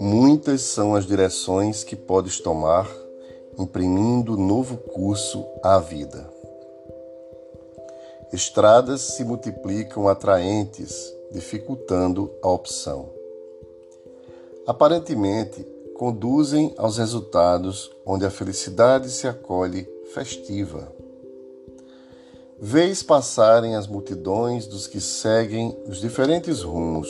Muitas são as direções que podes tomar, imprimindo novo curso à vida. Estradas se multiplicam atraentes, dificultando a opção. Aparentemente, conduzem aos resultados onde a felicidade se acolhe festiva. Vês passarem as multidões dos que seguem os diferentes rumos.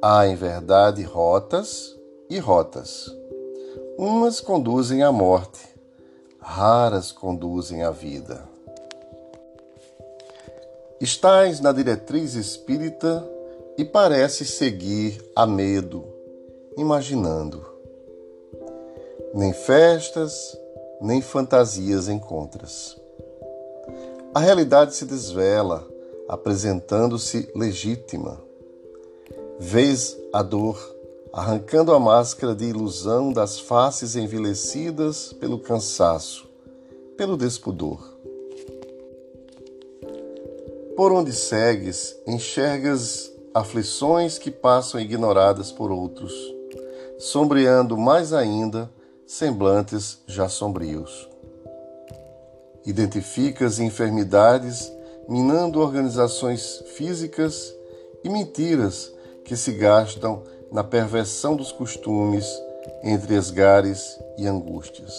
Há, em verdade, rotas e rotas. Umas conduzem à morte, raras conduzem à vida. Estás na diretriz espírita e pareces seguir a medo, imaginando. Nem festas, nem fantasias encontras. A realidade se desvela, apresentando-se legítima. Vês a dor arrancando a máscara de ilusão das faces envelhecidas pelo cansaço, pelo despudor. Por onde segues, enxergas aflições que passam ignoradas por outros, sombreando mais ainda semblantes já sombrios. Identificas enfermidades minando organizações físicas e mentiras que se gastam na perversão dos costumes entre esgares e angústias.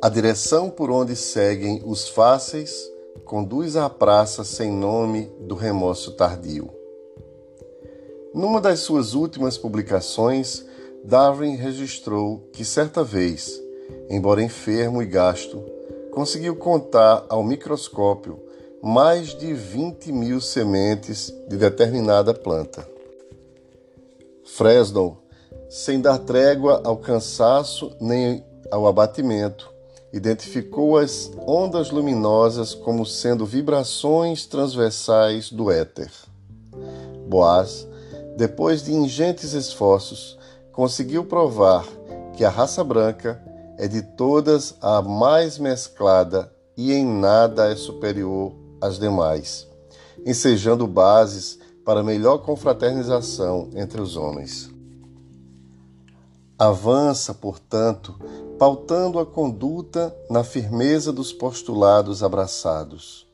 A direção por onde seguem os fáceis conduz à praça sem nome do remorso tardio. Numa das suas últimas publicações, Darwin registrou que certa vez, embora enfermo e gasto, conseguiu contar ao microscópio mais de 20 mil sementes de determinada planta. Fresnel, sem dar trégua ao cansaço nem ao abatimento, identificou as ondas luminosas como sendo vibrações transversais do éter. Boaz, depois de ingentes esforços, conseguiu provar que a raça branca é de todas a mais mesclada e em nada é superior às demais, ensejando bases para melhor confraternização entre os homens. Avança, portanto, pautando a conduta na firmeza dos postulados abraçados.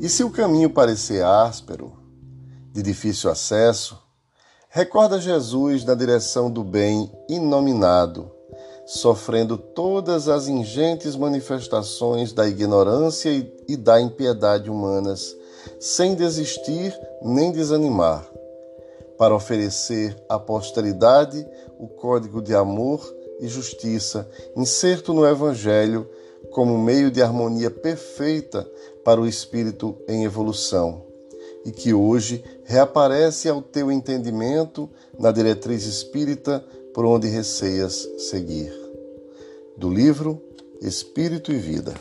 E se o caminho parecer áspero, de difícil acesso, recorda Jesus na direção do bem inominado, sofrendo todas as ingentes manifestações da ignorância e da impiedade humanas, sem desistir nem desanimar, para oferecer à posteridade o código de amor e justiça, inserto no Evangelho como meio de harmonia perfeita para o espírito em evolução, e que hoje reaparece ao teu entendimento na diretriz espírita por onde receias seguir. Do livro Espírito e Vida.